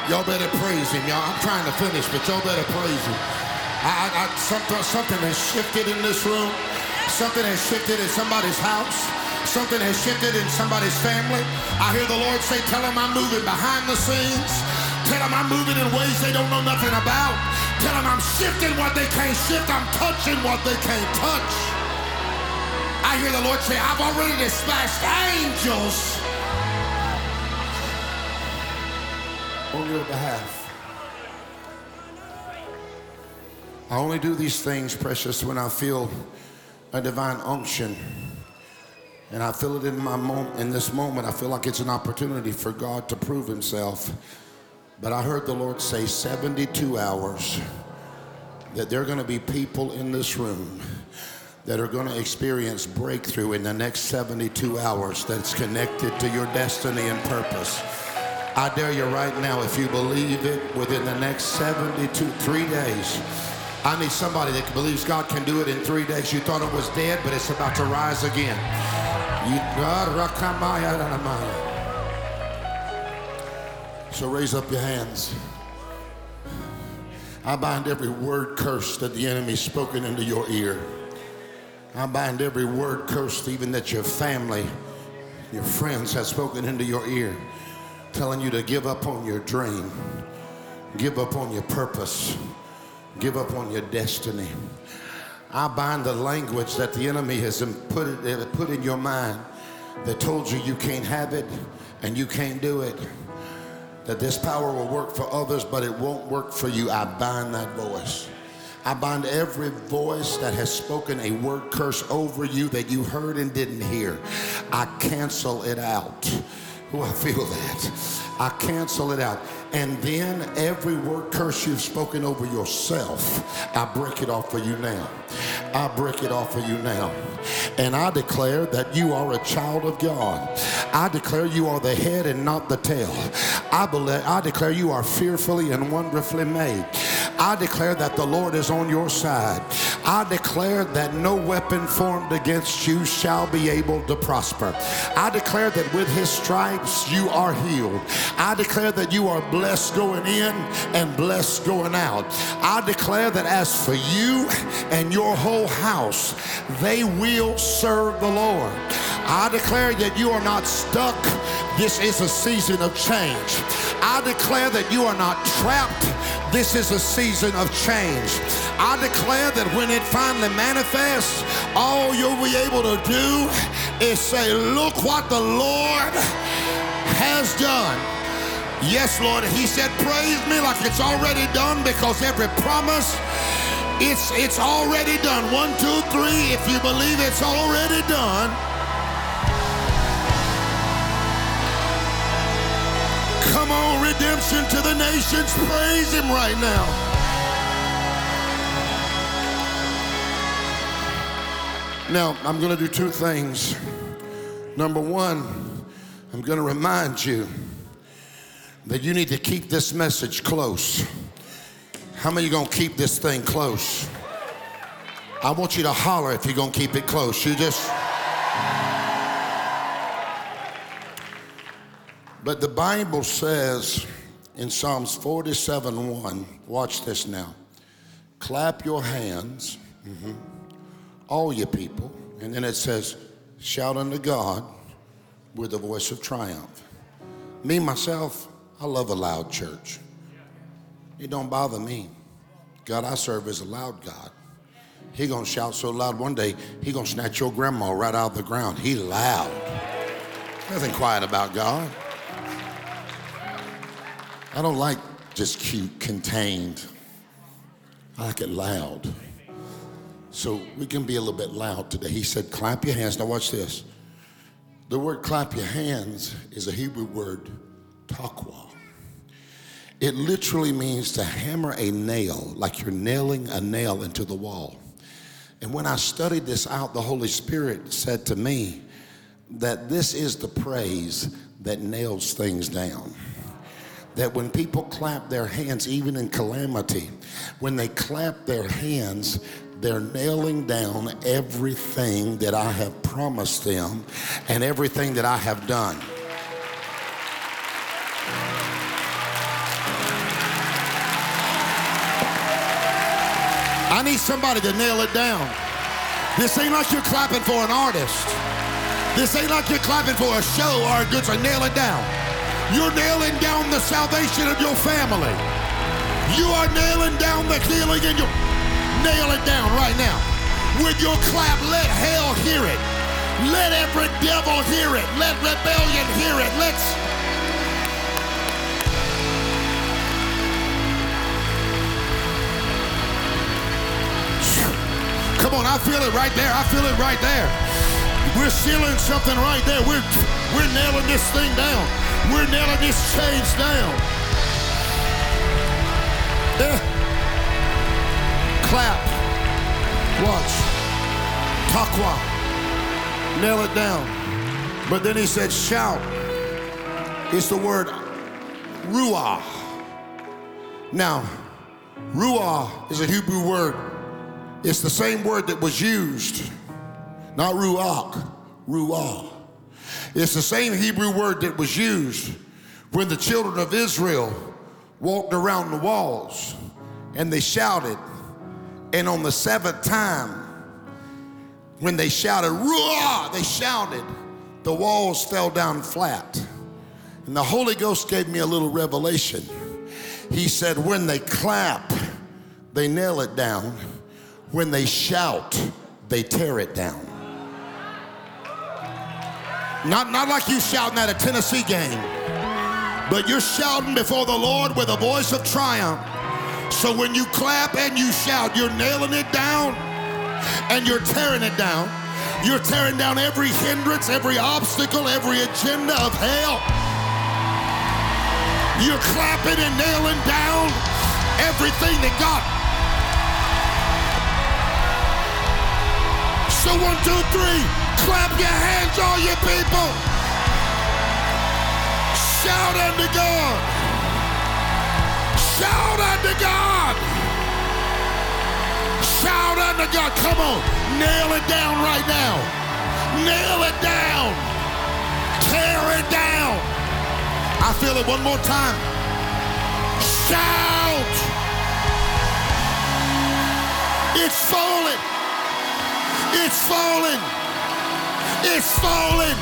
Y'all better praise him, y'all. I'm trying to finish, but y'all better praise him. I, I, something, something has shifted in this room. Something has shifted in somebody's house. Something has shifted in somebody's family. I hear the Lord say, tell him I'm moving behind the scenes. Tell them I'm moving in ways they don't know nothing about. Tell them I'm shifting what they can't shift. I'm touching what they can't touch. I hear the Lord say, I've already dispatched angels on your behalf. I only do these things, precious, when I feel a divine unction. And I feel it in my moment in this moment. I feel like it's an opportunity for God to prove himself. But I heard the Lord say 72 hours that there are going to be people in this room that are going to experience breakthrough in the next 72 hours that's connected to your destiny and purpose. I dare you right now, if you believe it, within the next 72, three days. I need somebody that believes God can do it in three days. You thought it was dead, but it's about to rise again. You, so raise up your hands. I bind every word curse that the enemy's spoken into your ear. I bind every word curse, even that your family, your friends have spoken into your ear, telling you to give up on your dream, give up on your purpose, give up on your destiny. I bind the language that the enemy has put, put in your mind that told you you can't have it and you can't do it that this power will work for others, but it won't work for you. I bind that voice. I bind every voice that has spoken a word curse over you that you heard and didn't hear. I cancel it out. Oh, I feel that. I cancel it out. And then every word curse you've spoken over yourself, I break it off for you now. I break it off for you now. And I declare that you are a child of God. I declare you are the head and not the tail. I, believe, I declare you are fearfully and wonderfully made. I declare that the Lord is on your side. I declare that no weapon formed against you shall be able to prosper. I declare that with his stripes you are healed. I declare that you are blessed going in and blessed going out. I declare that as for you and your whole house, they will serve the Lord. I declare that you are not stuck. This is a season of change. I declare that you are not trapped. This is a season of change. I declare that when it finally manifests, all you'll be able to do is say, Look what the Lord has done. Yes, Lord. He said, Praise me like it's already done because every promise it's it's already done. One, two, three. If you believe it's already done. Come on, redemption to the nations. Praise him right now. Now, I'm going to do two things. Number one, I'm going to remind you that you need to keep this message close. How many are going to keep this thing close? I want you to holler if you're going to keep it close. You just. But the Bible says in Psalms 47 1, watch this now. Clap your hands, mm-hmm, all you people. And then it says, shout unto God with a voice of triumph. Me, myself, I love a loud church. It don't bother me. God I serve is a loud God. He gonna shout so loud one day, he gonna snatch your grandma right out of the ground. He loud. Nothing quiet about God. I don't like just cute, contained. I like it loud. So we can be a little bit loud today. He said, clap your hands. Now watch this. The word clap your hands is a Hebrew word, takwa. It literally means to hammer a nail, like you're nailing a nail into the wall. And when I studied this out, the Holy Spirit said to me that this is the praise that nails things down. That when people clap their hands, even in calamity, when they clap their hands, they're nailing down everything that I have promised them and everything that I have done. I need somebody to nail it down. This ain't like you're clapping for an artist. This ain't like you're clapping for a show or a good to nail it down. You're nailing down the salvation of your family. You are nailing down the healing in your nail it down right now. With your clap, let hell hear it. Let every devil hear it. Let rebellion hear it. Let's Come on, I feel it right there. I feel it right there. We're sealing something right there. We're, we're nailing this thing down. We're nailing this change down. Eh. Clap. Watch. Takwa. Nail it down. But then he said, shout. It's the word ruah. Now, ruah is a Hebrew word. It's the same word that was used, not ruach, ruah. It's the same Hebrew word that was used when the children of Israel walked around the walls and they shouted. And on the seventh time, when they shouted, Ruah, they shouted, the walls fell down flat. And the Holy Ghost gave me a little revelation. He said, when they clap, they nail it down. When they shout, they tear it down. Not, not like you shouting at a Tennessee game, but you're shouting before the Lord with a voice of triumph. So when you clap and you shout, you're nailing it down and you're tearing it down. You're tearing down every hindrance, every obstacle, every agenda of hell. You're clapping and nailing down everything that God. So one, two, three, clap your hands, all you people. Shout unto God. Shout unto God. Shout unto God. Come on, nail it down right now. Nail it down. Tear it down. I feel it one more time. Shout. It's falling. It's falling. It's falling.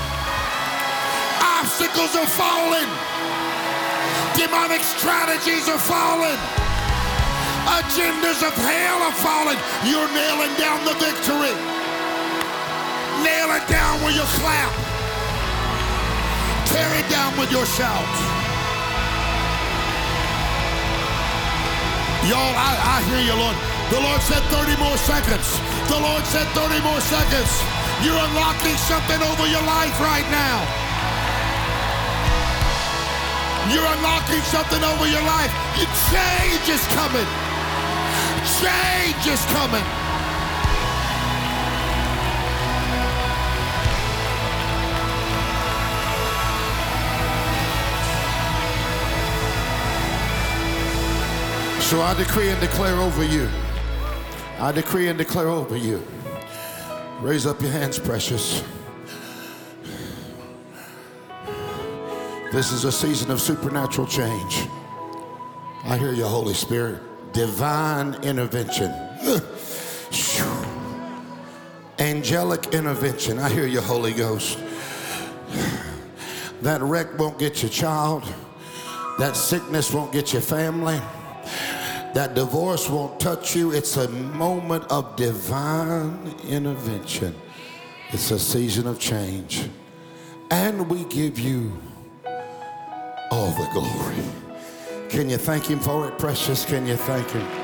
Obstacles are falling. Demonic strategies are falling. Agendas of hell are falling. You're nailing down the victory. Nail it down with your clap. Tear it down with your shout. Y'all, I, I hear you, Lord. The Lord said 30 more seconds. The Lord said 30 more seconds. You're unlocking something over your life right now. You're unlocking something over your life. Your Change is coming. Change is coming. So I decree and declare over you. I decree and declare over you. Raise up your hands, precious. This is a season of supernatural change. I hear you, Holy Spirit. Divine intervention. Angelic intervention. I hear you, Holy Ghost. That wreck won't get your child. That sickness won't get your family. That divorce won't touch you. It's a moment of divine intervention. It's a season of change. And we give you all the glory. Can you thank him for it, precious? Can you thank him?